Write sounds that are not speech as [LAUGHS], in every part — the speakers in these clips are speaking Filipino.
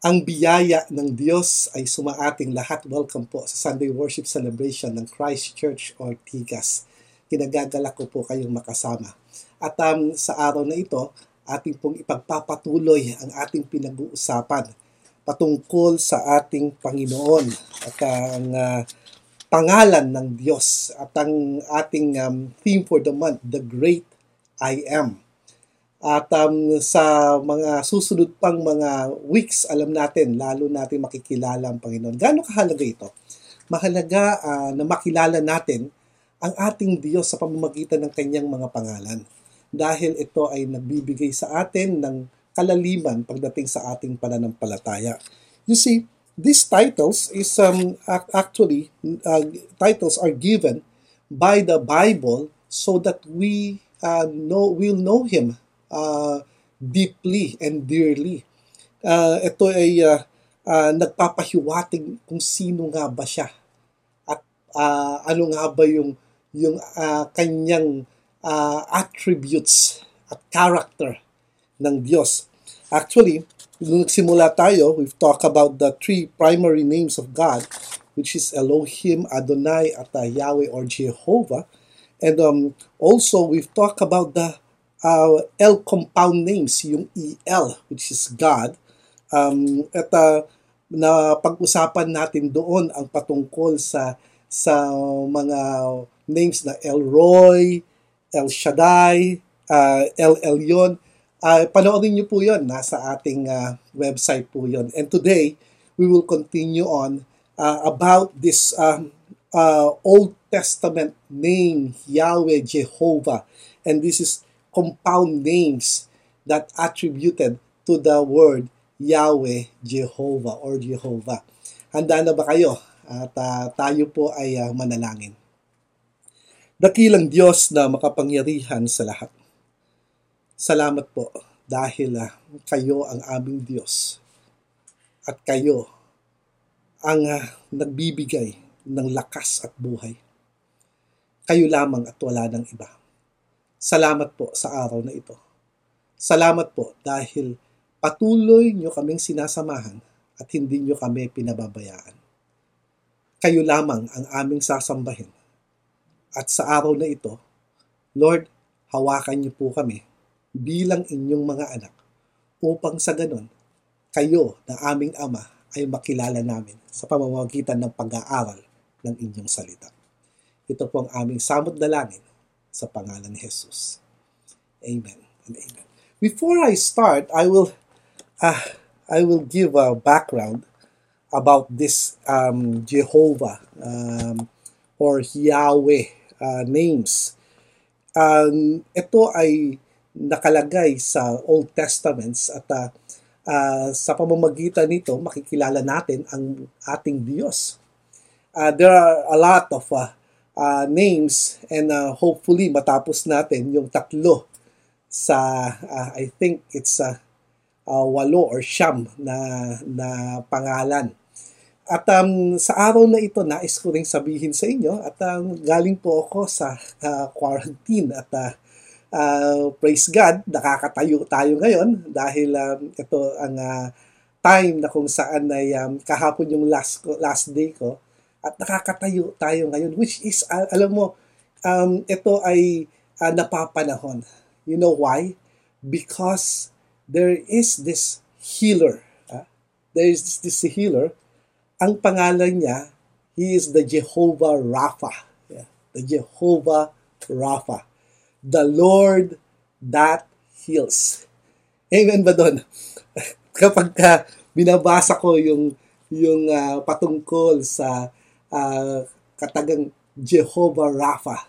Ang biyaya ng Diyos ay sumaating lahat. Welcome po sa Sunday Worship Celebration ng Christ Church Ortigas. Kinagagalak ko po kayong makasama. At um, sa araw na ito, ating pong ipagpapatuloy ang ating pinag-uusapan patungkol sa ating Panginoon at ang uh, pangalan ng Diyos at ang ating um, theme for the month, The Great I Am. At um, sa mga susunod pang mga weeks, alam natin, lalo natin makikilala ang Panginoon. Gaano kahalaga ito? Mahalaga uh, na makilala natin ang ating Diyos sa pamamagitan ng kanyang mga pangalan. Dahil ito ay nagbibigay sa atin ng kalaliman pagdating sa ating pananampalataya. You see, these titles is um, actually, uh, titles are given by the Bible so that we uh, know, will know Him uh, deeply and dearly. Uh, ito ay uh, uh, nagpapahiwatig kung sino nga ba siya at uh, ano nga ba yung yung uh, kanyang uh, attributes at character ng Diyos. Actually, nung nagsimula tayo, we've talked about the three primary names of God, which is Elohim, Adonai, at uh, Yahweh or Jehovah. And um, also, we've talked about the uh, L compound names, yung EL, which is God. Um, at uh, na pag-usapan natin doon ang patungkol sa sa mga names na El Roy, El Shaddai, uh, El Elyon. Uh, panoorin niyo po yon nasa ating uh, website po yon. And today, we will continue on uh, about this um, uh, Old Testament name, Yahweh, Jehovah. And this is compound names that attributed to the word Yahweh, Jehovah or Jehovah. Handa na ba kayo? At uh, tayo po ay uh, manalangin. Dakilang Diyos na makapangyarihan sa lahat. Salamat po dahil uh, kayo ang aming Diyos at kayo ang uh, nagbibigay ng lakas at buhay. Kayo lamang at wala ng iba. Salamat po sa araw na ito. Salamat po dahil patuloy nyo kaming sinasamahan at hindi nyo kami pinababayaan. Kayo lamang ang aming sasambahin. At sa araw na ito, Lord, hawakan niyo po kami bilang inyong mga anak upang sa ganon, kayo na aming Ama ay makilala namin sa pamamagitan ng pag-aaral ng inyong salita. Ito po ang aming samot dalangin sa pangalan ni Jesus. Amen and amen. Before I start, I will uh, I will give a background about this um, Jehovah um, or Yahweh uh, names. Um, ito ay nakalagay sa Old Testaments at uh, uh, sa pamamagitan nito makikilala natin ang ating Diyos. Uh, there are a lot of uh, uh, names and uh, hopefully matapos natin yung tatlo sa uh, I think it's uh, uh, walo or siyam na na pangalan. At um, sa araw na ito, nais ko ring sabihin sa inyo at um, galing po ako sa uh, quarantine at uh, uh, praise God, nakakatayo tayo ngayon dahil um, ito ang uh, time na kung saan ay um, kahapon yung last last day ko at nakakatayo tayo ngayon which is uh, alam mo um, ito ay uh, napapanahon. You know why? Because there is this healer uh, there is this, healer. Ang pangalan niya he is the Jehovah Rapha. Yeah, the Jehovah Rapha. The Lord that heals. Amen ba doon? [LAUGHS] Kapag ka binabasa ko yung yung uh, patungkol sa uh, katagang Jehovah Rapha.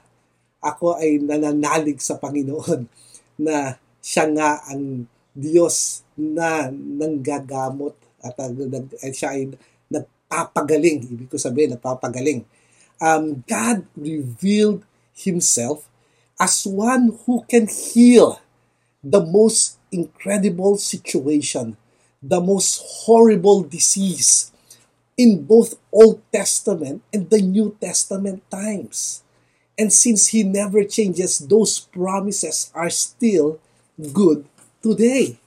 Ako ay nananalig sa Panginoon [LAUGHS] na siya nga ang Diyos na nanggagamot at uh, siya ay nagpapagaling. Ibig ko sabihin, nagpapagaling. Um, God revealed Himself as one who can heal the most incredible situation, the most horrible disease, in both Old Testament and the New Testament times. And since He never changes, those promises are still good today.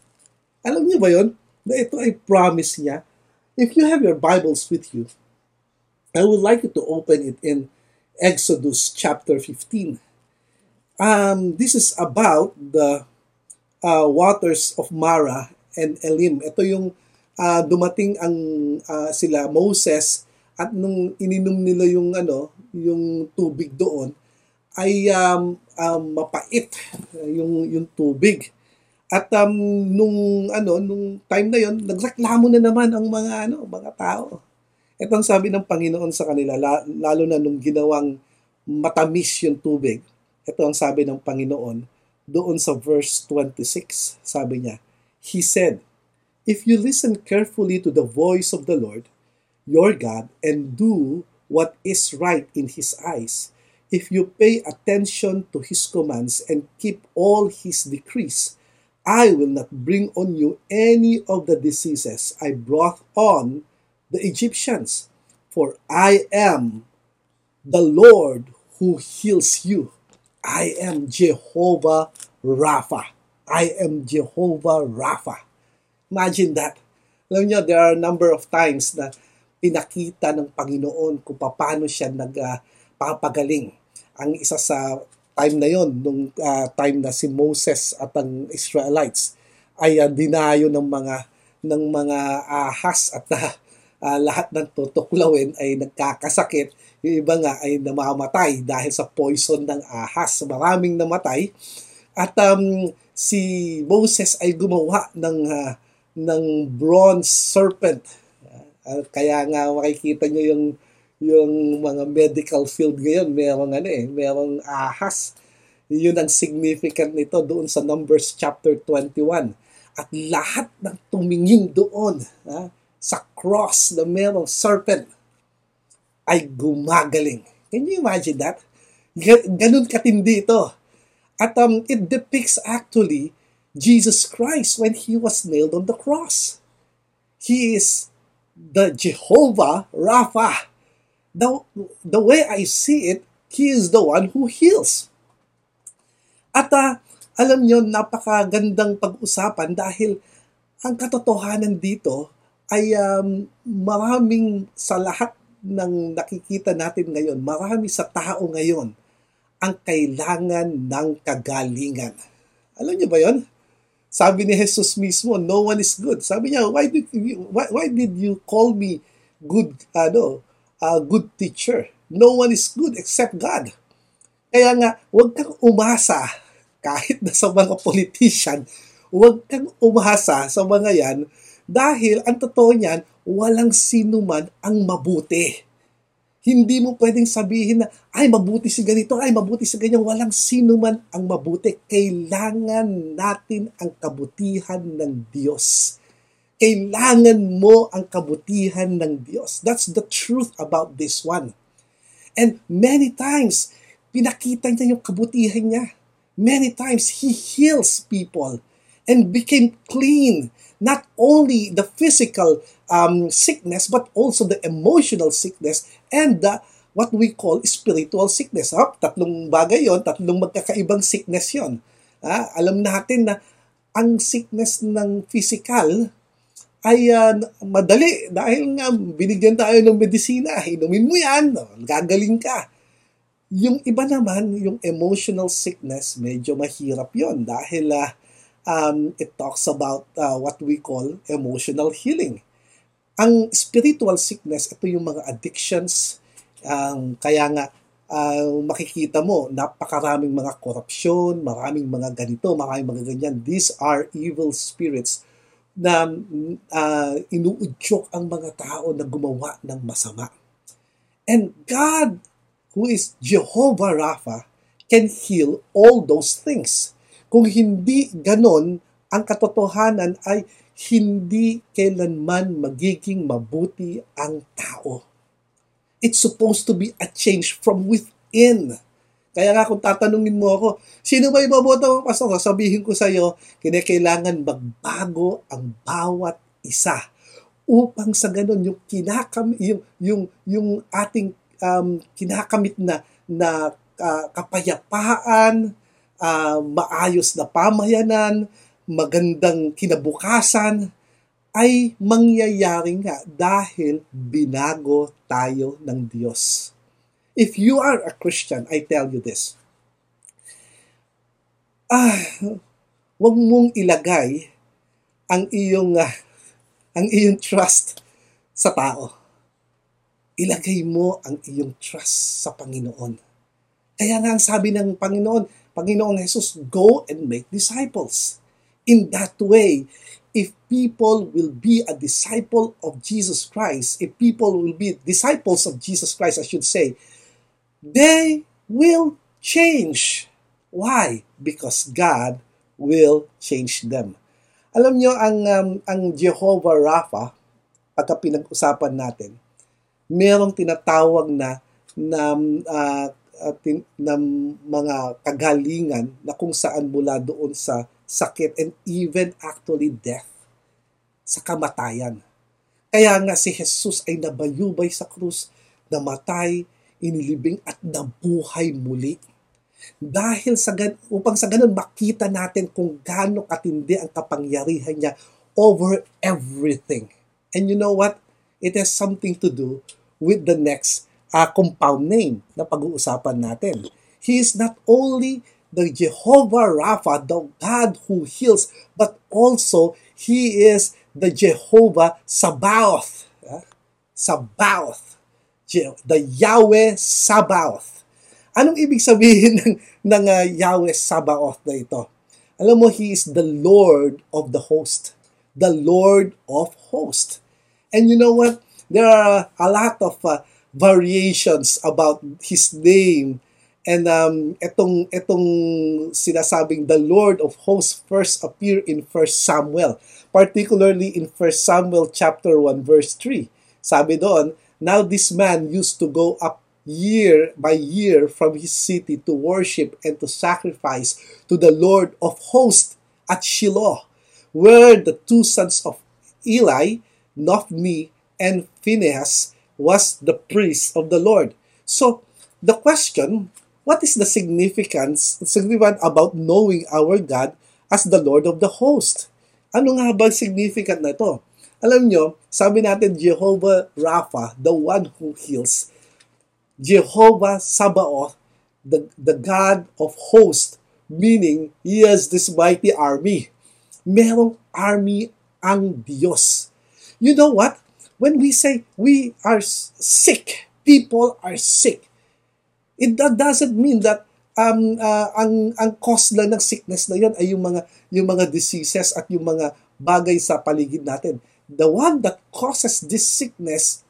Alam niyo ba yon? na ito ay promise niya. If you have your Bibles with you, I would like you to open it in Exodus chapter 15. Um, this is about the uh, waters of Mara and Elim. Ito yung uh, dumating ang uh, sila Moses at nung ininom nila yung ano, yung tubig doon ay um, um, mapait yung yung tubig. At um, nung ano nung time na yon nagreklamo na naman ang mga ano mga tao. Ito ang sabi ng Panginoon sa kanila lalo na nung ginawang matamis yung tubig. Ito ang sabi ng Panginoon doon sa verse 26. Sabi niya, He said, If you listen carefully to the voice of the Lord, your God, and do what is right in His eyes, if you pay attention to His commands and keep all His decrees, I will not bring on you any of the diseases I brought on the Egyptians, for I am the Lord who heals you. I am Jehovah Rapha. I am Jehovah Rapha. Imagine that. Alam niyo, there are a number of times na pinakita ng Panginoon kung paano siya nagpapagaling. Uh, ang isa sa time na yon, nung uh, time na si Moses at ang Israelites ay uh, dinayo ng mga ng mga ahas at uh, uh, lahat ng tutuklawin ay nagkakasakit. Yung iba nga ay namamatay dahil sa poison ng ahas. Maraming namatay. At um, si Moses ay gumawa ng uh, ng bronze serpent. Uh, kaya nga makikita nyo yung yung mga medical field ngayon, merong ano eh, merong ahas. Yun ang significant nito doon sa Numbers chapter 21. At lahat ng tumingin doon ha, sa cross na merong serpent ay gumagaling. Can you imagine that? Ganun katindi ito. At um, it depicts actually Jesus Christ when he was nailed on the cross. He is the Jehovah Rapha. The, the way I see it, he is the one who heals. At uh, alam nyo, napakagandang pag-usapan dahil ang katotohanan dito ay um, maraming sa lahat ng nakikita natin ngayon, marami sa tao ngayon ang kailangan ng kagalingan. Alam niyo ba yon? Sabi ni Jesus mismo, no one is good. Sabi niya, why did you, why, why did you call me good, ano, uh, good teacher? No one is good except God. Kaya nga, huwag kang umasa kahit na sa mga politician, huwag kang umasa sa mga yan dahil ang totoo niyan, walang sino man ang mabuti. Hindi mo pwedeng sabihin na, ay mabuti si ganito, ay mabuti si ganyan. Walang sino man ang mabuti. Kailangan natin ang kabutihan ng Diyos. Kailangan mo ang kabutihan ng Diyos. That's the truth about this one. And many times, pinakita niya yung kabutihan niya. Many times, He heals people and became clean. Not only the physical um, sickness, but also the emotional sickness and the what we call spiritual sickness. Ha? Tatlong bagay yon, tatlong magkakaibang sickness yon. Ha? Alam natin na ang sickness ng physical ay uh, madali dahil nga binigyan tayo ng medisina, inumin mo yan, gagaling ka. Yung iba naman, yung emotional sickness, medyo mahirap yon dahil uh, um, it talks about uh, what we call emotional healing. Ang spiritual sickness, ito yung mga addictions. Um, kaya nga, uh, makikita mo, napakaraming mga korupsyon, maraming mga ganito, maraming mga ganyan. These are evil spirits na uh, inuudyok ang mga tao na gumawa ng masama. And God, who is Jehovah Rapha, can heal all those things. Kung hindi ganon, ang katotohanan ay hindi kailanman magiging mabuti ang tao. It's supposed to be a change from within. Kaya nga kung tatanungin mo ako, sino ba iboboto mo, Pastor? Sabihin ko sa iyo, kinakailangan magbago ang bawat isa upang sa ganun yung kinakam yung yung yung ating um, kinakamit na na uh, kapayapaan, uh, maayos na pamayanan, magandang kinabukasan ay mangyayari nga dahil binago tayo ng Diyos. If you are a Christian, I tell you this. Ah, wag mong ilagay ang iyong uh, ang iyong trust sa tao. Ilagay mo ang iyong trust sa Panginoon. Kaya nga ang sabi ng Panginoon, Panginoong Jesus, go and make disciples. In that way, if people will be a disciple of Jesus Christ, if people will be disciples of Jesus Christ, I should say, they will change. Why? Because God will change them. Alam nyo, ang, um, ang Jehovah Rapha, pagka pinag-usapan natin, merong tinatawag na na, uh, na mga kagalingan na kung saan mula doon sa sakit, and even actually death, sa kamatayan. Kaya nga si Jesus ay nabayubay sa krus, namatay, inilibing at nabuhay muli. Dahil sa gan- upang sa ganun makita natin kung gaano katindi ang kapangyarihan niya over everything. And you know what? It has something to do with the next uh, compound name na pag-uusapan natin. He is not only the Jehovah Rapha, the God who heals, but also He is the Jehovah Sabaoth. Uh, Sabaoth. The Yahweh Sabaoth. Anong ibig sabihin [LAUGHS] ng, ng uh, Yahweh Sabaoth na ito? Alam mo, He is the Lord of the host. The Lord of host. And you know what? There are a lot of uh, variations about His name And um, etong, etong sinasabing the Lord of hosts first appear in 1 Samuel, particularly in 1 Samuel chapter 1 verse 3. Sabi doon, Now this man used to go up year by year from his city to worship and to sacrifice to the Lord of hosts at Shiloh, where the two sons of Eli, Nophmi and Phinehas, was the priest of the Lord. So, the question what is the significance, significant about knowing our God as the Lord of the host? Ano nga ba significant na ito? Alam nyo, sabi natin Jehovah Rapha, the one who heals. Jehovah Sabaoth, the, the God of host, meaning He has this mighty army. Merong army ang Diyos. You know what? When we say we are sick, people are sick, It that doesn't mean that um, uh, ang ang cause lang ng sickness na yon ay yung mga yung mga diseases at yung mga bagay sa paligid natin. The one that causes this sickness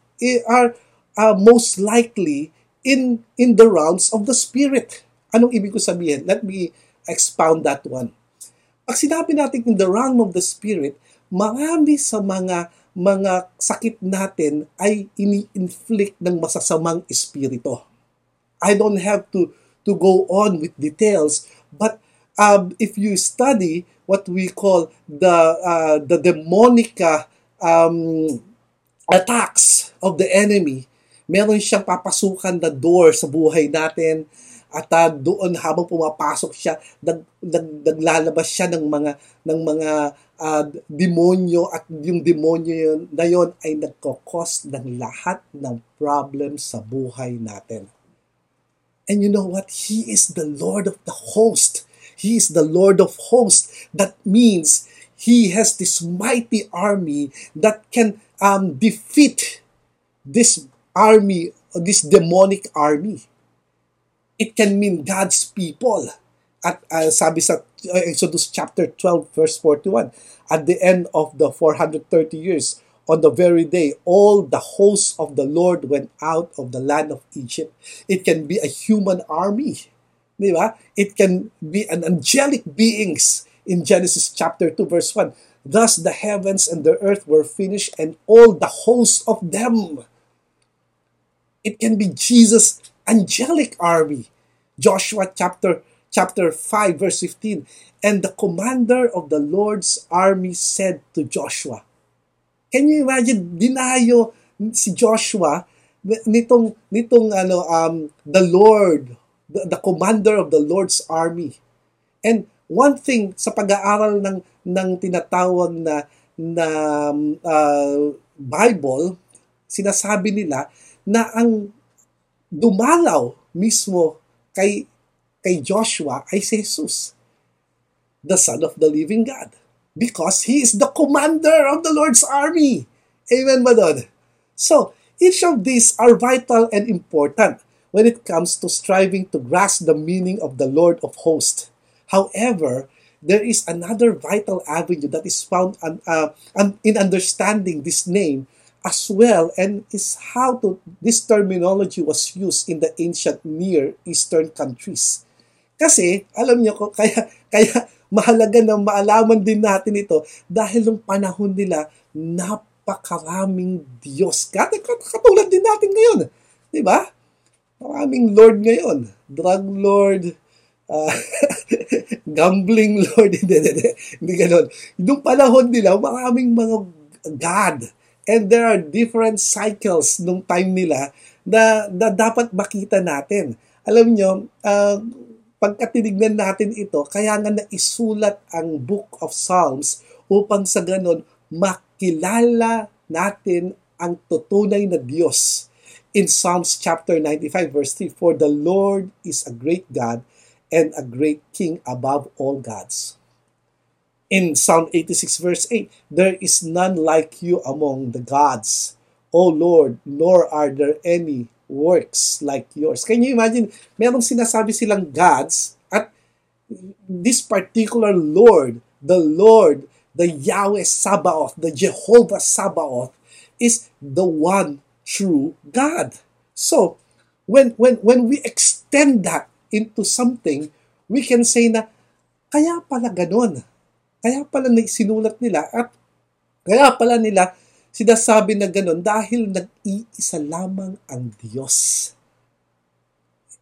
are uh, most likely in in the realms of the spirit. Anong ibig ko sabihin? Let me expound that one. Pag sinabi natin in the realm of the spirit, marami sa mga mga sakit natin ay ini-inflict ng masasamang espiritu. I don't have to to go on with details, but um, if you study what we call the uh, the demonic uh, um, attacks of the enemy, meron siyang papasukan na door sa buhay natin. At uh, doon habang pumapasok siya nag, nag, naglalabas siya ng mga ng mga uh, demonyo. At yung demonyo yun, na yon ay nagkokos ng lahat ng problem sa buhay natin. And you know what? He is the Lord of the host. He is the Lord of hosts. That means he has this mighty army that can um, defeat this army, this demonic army. It can mean God's people. At uh, sabi sa uh, Exodus chapter 12 verse 41, at the end of the 430 years, on the very day all the hosts of the Lord went out of the land of Egypt. It can be a human army. Di ba? It can be an angelic beings in Genesis chapter 2 verse 1. Thus the heavens and the earth were finished and all the hosts of them. It can be Jesus' angelic army. Joshua chapter chapter 5 verse 15. And the commander of the Lord's army said to Joshua, Can you imagine, dinayo si Joshua nitong nitong ano um the Lord the, the commander of the Lord's army and one thing sa pag-aaral ng ng tinatawag na na uh, Bible, sinasabi nila na ang dumalaw mismo kay kay Joshua ay si Jesus, the Son of the Living God. Because He is the commander of the Lord's army. Amen ba doon? So, each of these are vital and important when it comes to striving to grasp the meaning of the Lord of hosts. However, there is another vital avenue that is found un, uh, un, in understanding this name as well and is how to this terminology was used in the ancient Near Eastern countries. Kasi, alam niyo ko, [LAUGHS] kaya, kaya mahalaga na maalaman din natin ito dahil nung panahon nila, napakaraming Diyos. Katulad din natin ngayon. Di ba? Maraming Lord ngayon. Drug Lord, uh, [LAUGHS] gambling Lord, [LAUGHS] hindi, hindi, hindi ganun. Nung panahon nila, maraming mga God. And there are different cycles nung time nila na, na dapat makita natin. Alam nyo, uh, pagka tinignan natin ito, kaya nga naisulat ang Book of Psalms upang sa ganon makilala natin ang tutunay na Diyos. In Psalms chapter 95 verse 3, For the Lord is a great God and a great King above all gods. In Psalm 86 verse 8, There is none like you among the gods, O Lord, nor are there any works like yours. Can you imagine, merong sinasabi silang gods at this particular Lord, the Lord, the Yahweh Sabaoth, the Jehovah Sabaoth, is the one true God. So, when, when, when we extend that into something, we can say na, kaya pala ganon. Kaya pala sinulat nila at kaya pala nila sinasabi na ganun dahil nag-iisa lamang ang Diyos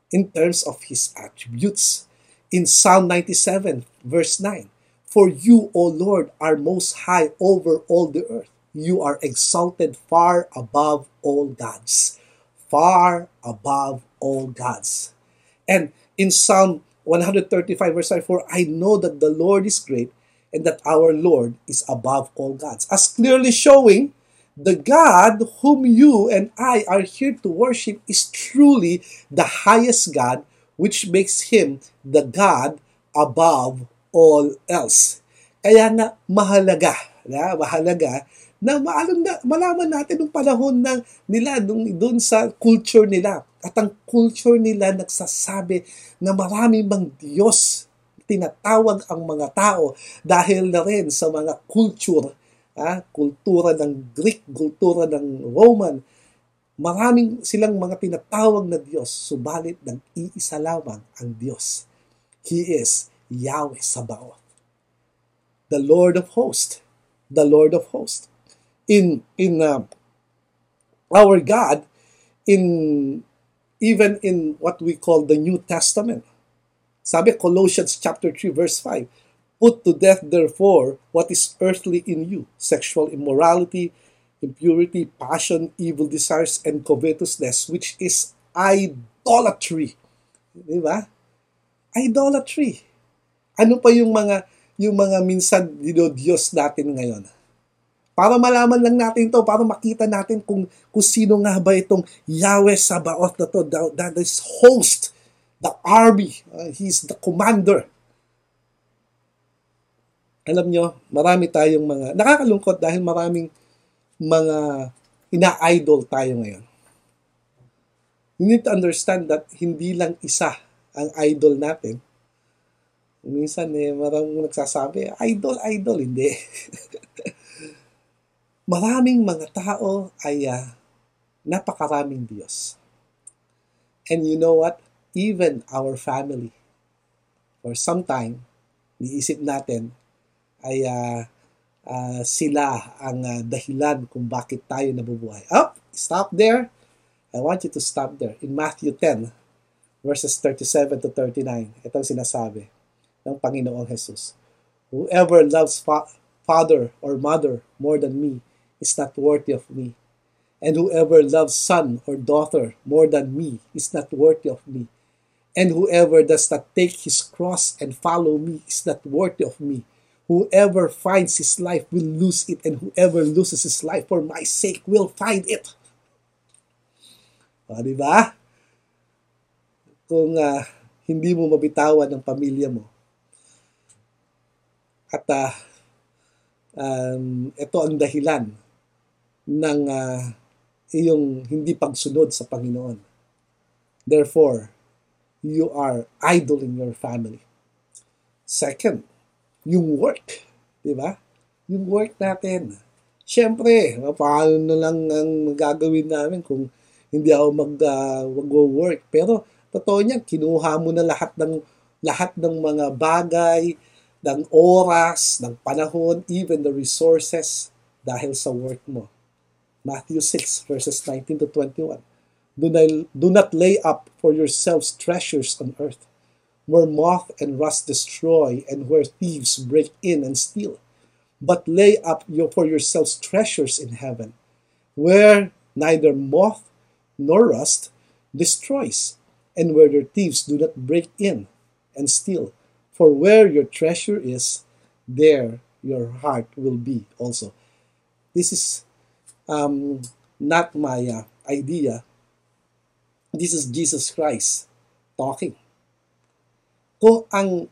in terms of His attributes. In Psalm 97, verse 9, For you, O Lord, are most high over all the earth. You are exalted far above all gods. Far above all gods. And in Psalm 135, verse 5, For I know that the Lord is great and that our Lord is above all gods. As clearly showing the God whom you and I are here to worship is truly the highest God, which makes Him the God above all else. Kaya nga mahalaga, na, mahalaga na maalam na, malaman natin nung panahon ng nila, nung, doon sa culture nila. At ang culture nila nagsasabi na marami mang Diyos tinatawag ang mga tao dahil na rin sa mga culture ah, kultura ng Greek, kultura ng Roman, maraming silang mga tinatawag na Diyos, subalit ng iisa lamang ang Diyos. He is Yahweh Sabaoth, the Lord of hosts, the Lord of hosts. In in uh, our God, in even in what we call the New Testament, sabi Colossians chapter 3 verse 5, Put to death, therefore, what is earthly in you sexual immorality, impurity, passion, evil desires, and covetousness, which is idolatry. Di ba? Idolatry. Ano pa yung mga yung mga minsan Diyos natin ngayon? Para malaman lang natin to, para makita natin kung, kung sino nga ba itong Yahweh Sabaoth na to, that is host, the army, uh, he's the commander alam nyo, marami tayong mga, nakakalungkot dahil maraming mga ina-idol tayo ngayon. You need to understand that hindi lang isa ang idol natin. Minsan eh, maraming nagsasabi, idol, idol, hindi. [LAUGHS] maraming mga tao ay uh, napakaraming Diyos. And you know what? Even our family, for some time, niisip natin, ay uh, uh, sila ang uh, dahilan kung bakit tayo nabubuhay. Oh, stop there. I want you to stop there. In Matthew 10, verses 37 to 39, ito ang sinasabi ng Panginoong Jesus. Whoever loves fa- father or mother more than me is not worthy of me. And whoever loves son or daughter more than me is not worthy of me. And whoever does not take his cross and follow me is not worthy of me. Whoever finds his life will lose it, and whoever loses his life for my sake will find it. O, di ba? Kung uh, hindi mo mabitawan ng pamilya mo, at uh, um, ito ang dahilan ng uh, iyong hindi pagsunod sa Panginoon. Therefore, you are idling your family. Second, yung work. Di ba? Yung work natin. Siyempre, paano na lang ang gagawin namin kung hindi ako mag, uh, mag-work. Pero, totoo niyan, kinuha mo na lahat ng lahat ng mga bagay, ng oras, ng panahon, even the resources dahil sa work mo. Matthew 6 verses 19 to 21. Do not, do not lay up for yourselves treasures on earth, where moth and rust destroy and where thieves break in and steal. But lay up for yourselves treasures in heaven, where neither moth nor rust destroys, and where their thieves do not break in and steal. For where your treasure is, there your heart will be also. This is um, not my uh, idea. This is Jesus Christ talking. Kung ang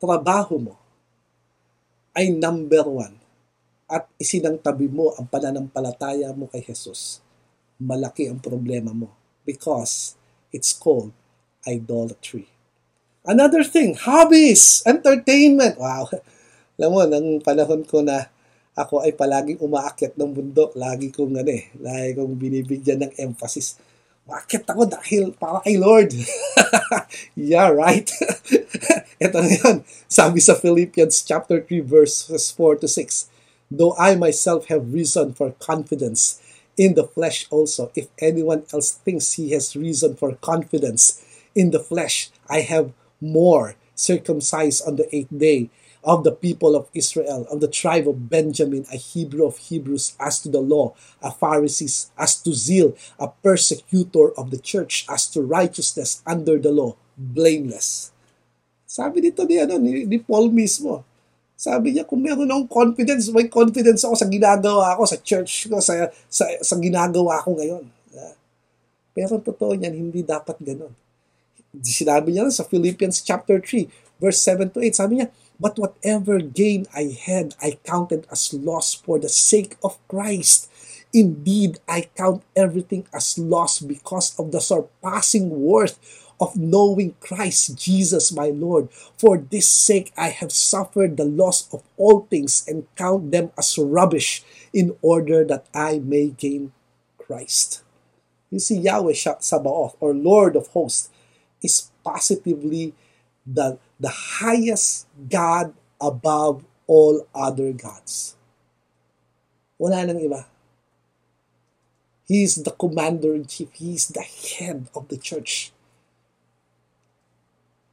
trabaho mo ay number one at isinangtabi mo ang pananampalataya mo kay Jesus, malaki ang problema mo because it's called idolatry. Another thing, hobbies, entertainment. Wow. [LAUGHS] Alam mo, nang panahon ko na ako ay palaging umaakyat ng bundok, lagi kong ano eh, lagi kong binibigyan ng emphasis. Umakyat ako dahil para kay Lord. [LAUGHS] yeah, right? [LAUGHS] Ito na yun. [LAUGHS] Sabi sa Philippians chapter 3 verses 4 to 6. Though I myself have reason for confidence in the flesh also, if anyone else thinks he has reason for confidence in the flesh, I have more circumcised on the eighth day of the people of Israel, of the tribe of Benjamin, a Hebrew of Hebrews, as to the law, a Pharisee, as to zeal, a persecutor of the church, as to righteousness under the law, blameless. Sabi dito ni, ano, ni, ni Paul mismo, sabi niya, kung meron akong confidence, may confidence ako sa ginagawa ko, sa church ko, sa, sa, sa ginagawa ko ngayon. Pero totoo niyan, hindi dapat ganun sinabi niya sa Philippians chapter 3, verse 7 to 8, sabi niya, But whatever gain I had, I counted as loss for the sake of Christ. Indeed, I count everything as loss because of the surpassing worth of knowing Christ Jesus my Lord. For this sake I have suffered the loss of all things and count them as rubbish in order that I may gain Christ. You see, Yahweh Sabaoth, or Lord of hosts, is positively the, the highest God above all other gods. Wala nang iba. He is the commander-in-chief. He is the head of the church.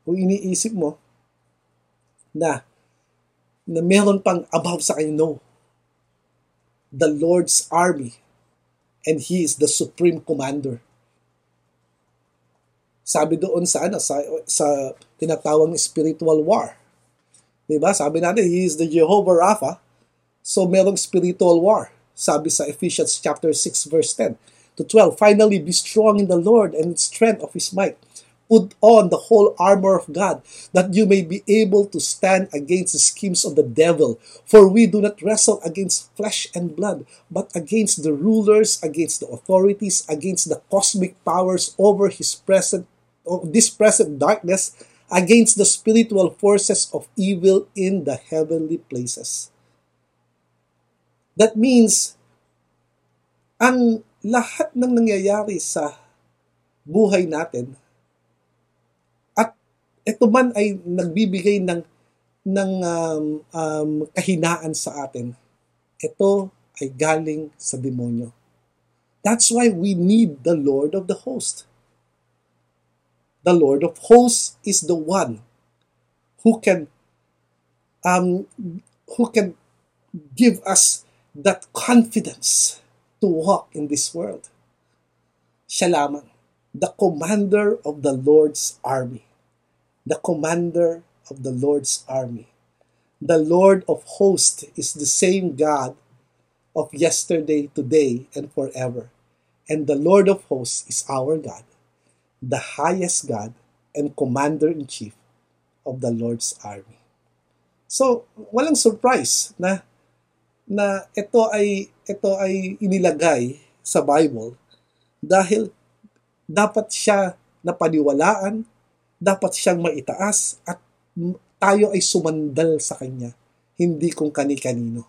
Kung iniisip mo na na meron pang above sa kanya, no. The Lord's army and He is the supreme commander. Sabi doon sa ano sa sa tinatawag spiritual war. 'Di ba? Sabi natin he is the Jehovah Rapha. So merong spiritual war. Sabi sa Ephesians chapter 6 verse 10 to 12, finally be strong in the Lord and in strength of his might. Put on the whole armor of God, that you may be able to stand against the schemes of the devil. For we do not wrestle against flesh and blood, but against the rulers, against the authorities, against the cosmic powers over his present this present darkness against the spiritual forces of evil in the heavenly places. That means, ang lahat ng nangyayari sa buhay natin, at ito man ay nagbibigay ng, ng um, um, kahinaan sa atin, ito ay galing sa demonyo. That's why we need the Lord of the host. the Lord of hosts is the one who can um, who can give us that confidence to walk in this world. Siya lamang, the commander of the Lord's army. The commander of the Lord's army. The Lord of hosts is the same God of yesterday, today, and forever. And the Lord of hosts is our God, the highest God and commander in chief of the Lord's army. So, walang surprise na na ito ay ito ay inilagay sa Bible dahil dapat siya napaniwalaan, dapat siyang maitaas at tayo ay sumandal sa kanya, hindi kung kani-kanino.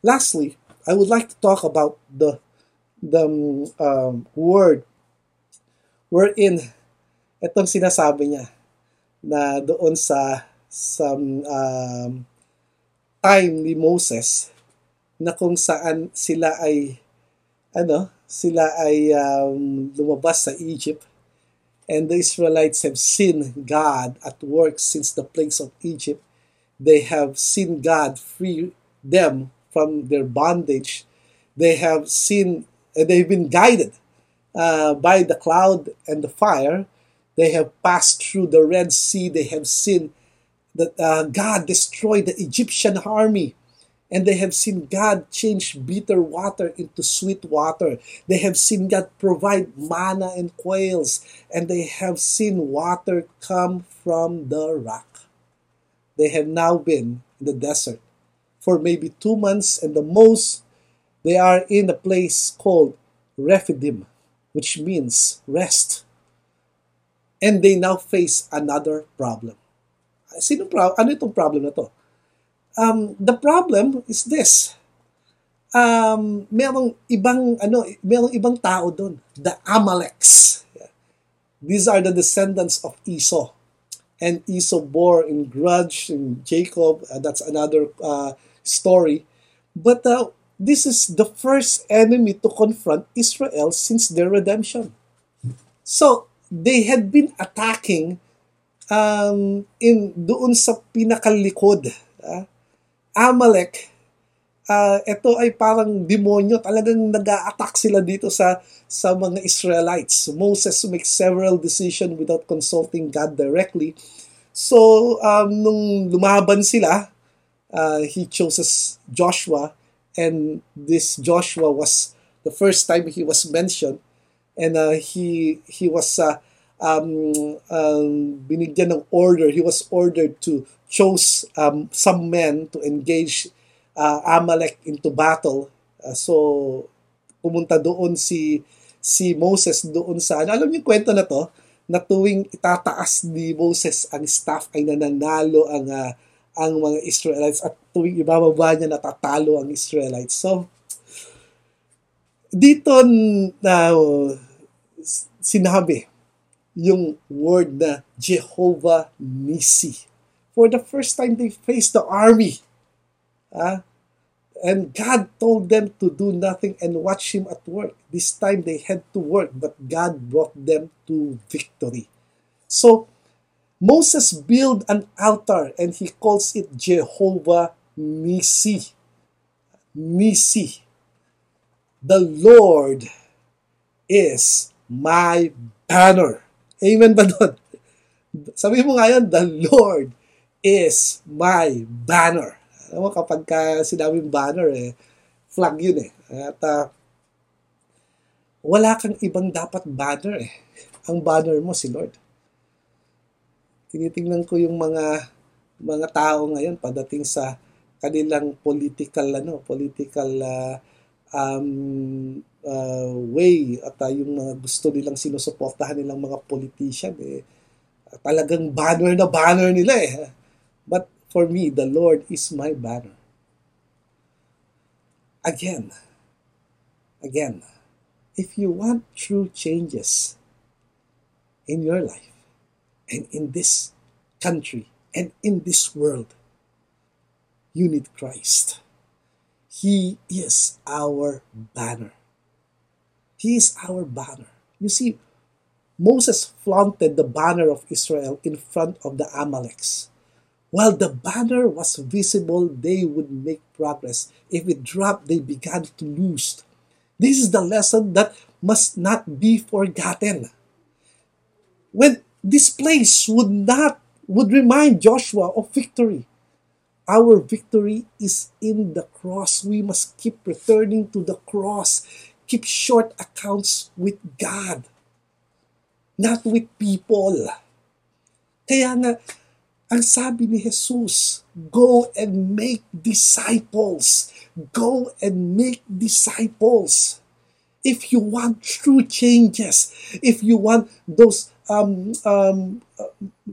Lastly, I would like to talk about the the um, word wherein itong sinasabi niya na doon sa sa um, time ni Moses na kung saan sila ay ano sila ay um, lumabas sa Egypt and the Israelites have seen God at work since the plagues of Egypt. They have seen God free them from their bondage. They have seen they've been guided uh, by the cloud and the fire. They have passed through the Red Sea. They have seen that uh, God destroyed the Egyptian army. And they have seen God change bitter water into sweet water. They have seen God provide manna and quails. And they have seen water come from the rock. They have now been in the desert for maybe two months, and the most they are in a place called Rephidim, which means rest. And they now face another problem Sino pro- ano itong problem na to? Um, the problem is this. Um, merong ibang ano, merong ibang tao doon, the Amaleks. These are the descendants of Esau. And Esau bore in grudge in Jacob. Uh, that's another uh, story. But uh, this is the first enemy to confront Israel since their redemption. So they had been attacking um, in doon sa pinakalikod, uh, Amalek, uh, ito ay parang demonyo, talagang nag-a-attack sila dito sa sa mga Israelites. Moses makes several decisions without consulting God directly. So, um, nung lumaban sila, uh, he chooses Joshua, and this Joshua was the first time he was mentioned, and uh, he he was uh, um, um, binigyan ng order, he was ordered to choose um, some men to engage uh, Amalek into battle. Uh, so, pumunta doon si si Moses doon sa, ano, alam niyo kwento na to, na tuwing itataas ni Moses ang staff ay nananalo ang uh, ang mga Israelites at tuwing ibababa niya natatalo ang Israelites. So, dito na uh, sinabi yung word na Jehovah Nisi. For the first time, they faced the army. Uh, and God told them to do nothing and watch Him at work. This time they had to work, but God brought them to victory. So, Moses built an altar and he calls it Jehovah Nisi. Nisi. The Lord is my banner. Amen ba doon? Sabi mo nga yan, the Lord is my banner. Alam mo, kapag ka sinabing banner, eh, flag yun eh. At uh, wala kang ibang dapat banner eh. Ang banner mo si Lord. Tinitingnan ko yung mga mga tao ngayon padating sa kanilang political ano, political uh, um, uh, way at uh, yung mga gusto nilang sinusuportahan nilang mga politician eh talagang banner na banner nila eh but for me the Lord is my banner again again if you want true changes in your life and in this country and in this world you need Christ he is our banner he is our banner. You see, Moses flaunted the banner of Israel in front of the Amaleks. While the banner was visible, they would make progress. If it dropped, they began to lose. This is the lesson that must not be forgotten. When this place would not would remind Joshua of victory. Our victory is in the cross. We must keep returning to the cross. Keep short accounts with God, not with people. Kaya nga, ang sabi ni Jesus, go and make disciples. Go and make disciples. If you want true changes, if you want those um, um,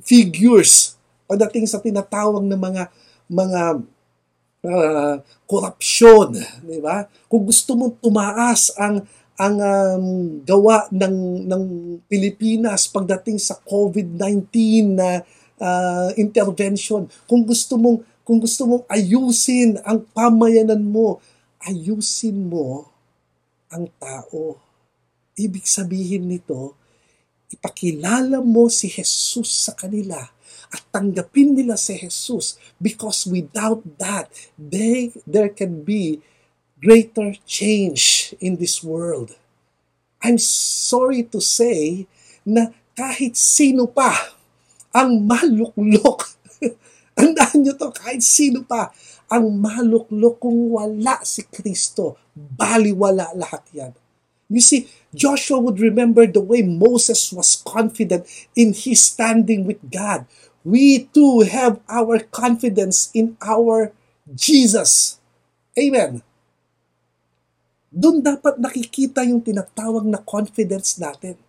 figures pagdating sa tinatawag ng mga mga uh, korupsyon, di ba? Kung gusto mong tumaas ang ang um, gawa ng ng Pilipinas pagdating sa COVID-19 na uh, intervention. Kung gusto mong kung gusto mong ayusin ang pamayanan mo, ayusin mo ang tao. Ibig sabihin nito, ipakilala mo si Jesus sa kanila at tanggapin nila si Jesus because without that, they, there can be greater change in this world. I'm sorry to say na kahit sino pa ang maluklok. [LAUGHS] Tandaan nyo to, kahit sino pa ang maluklok kung wala si Kristo, baliwala lahat yan. You see, Joshua would remember the way Moses was confident in his standing with God. We too have our confidence in our Jesus. Amen. Doon dapat nakikita yung tinatawag na confidence natin.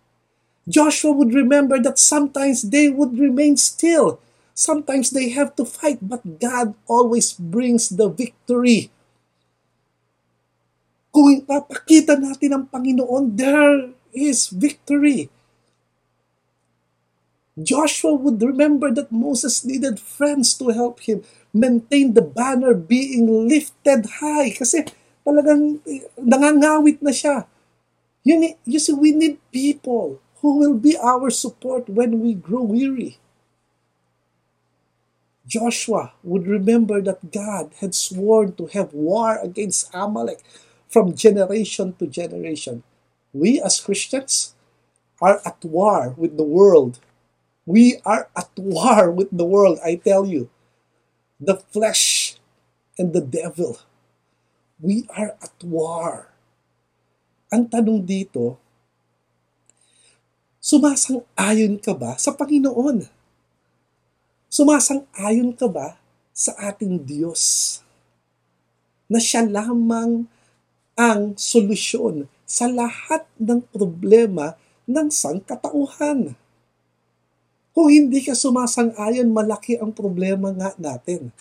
Joshua would remember that sometimes they would remain still. Sometimes they have to fight, but God always brings the victory. Kung ipapakita natin ang Panginoon, there is victory. Joshua would remember that Moses needed friends to help him maintain the banner being lifted high kasi talagang nangangawit na siya. You, need, you see, we need people who will be our support when we grow weary. Joshua would remember that God had sworn to have war against Amalek from generation to generation. We as Christians are at war with the world. We are at war with the world, I tell you. The flesh and the devil. We are at war. Ang tanong dito, Sumasang-ayon ka ba sa Panginoon? Sumasang-ayon ka ba sa ating Diyos? Na siya lamang ang solusyon sa lahat ng problema ng sangkatauhan. Kung hindi ka sumasang-ayon, malaki ang problema nga natin.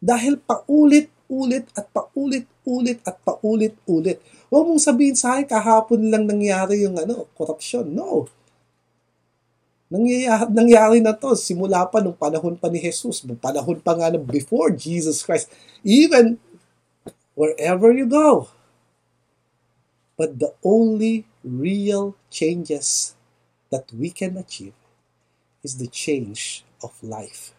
Dahil paulit-ulit at paulit-ulit at paulit-ulit. Huwag mong sabihin sa akin, kahapon lang nangyari yung ano, korupsyon. No Nangyayari, nangyari na to simula pa nung panahon pa ni Jesus, panahon pa nga na before Jesus Christ. Even wherever you go. But the only real changes that we can achieve is the change of life.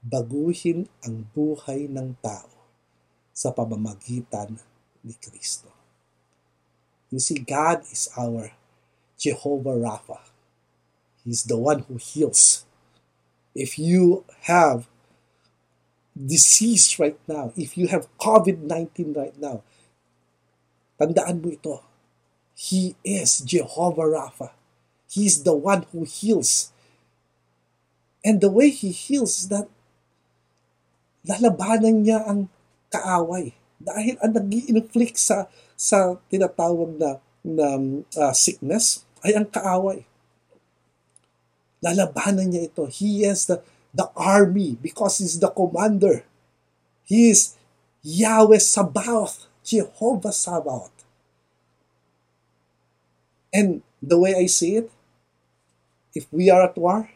Baguhin ang buhay ng tao sa pamamagitan ni Kristo. You see, God is our Jehovah Rapha He's the one who heals. If you have disease right now, if you have COVID-19 right now, tandaan mo ito. He is Jehovah Rapha. He is the one who heals. And the way He heals is that lalabanan niya ang kaaway. Dahil ang nag inflict sa, sa tinatawag na, na uh, sickness ay ang kaaway. Lalabanan niya ito. He is the, the army because he's the commander. He is Yahweh Sabaoth, Jehovah Sabaoth. And the way I see it, if we are at war,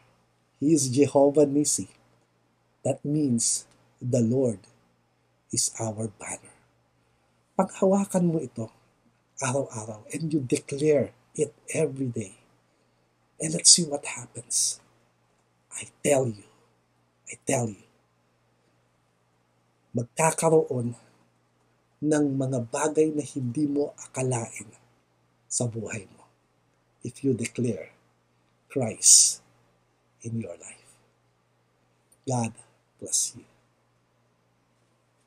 He is Jehovah Nisi. That means the Lord is our banner. Paghawakan mo ito araw-araw and you declare it every day And let's see what happens. I tell you, I tell you, magkakaroon ng mga bagay na hindi mo akalain sa buhay mo if you declare Christ in your life. God bless you.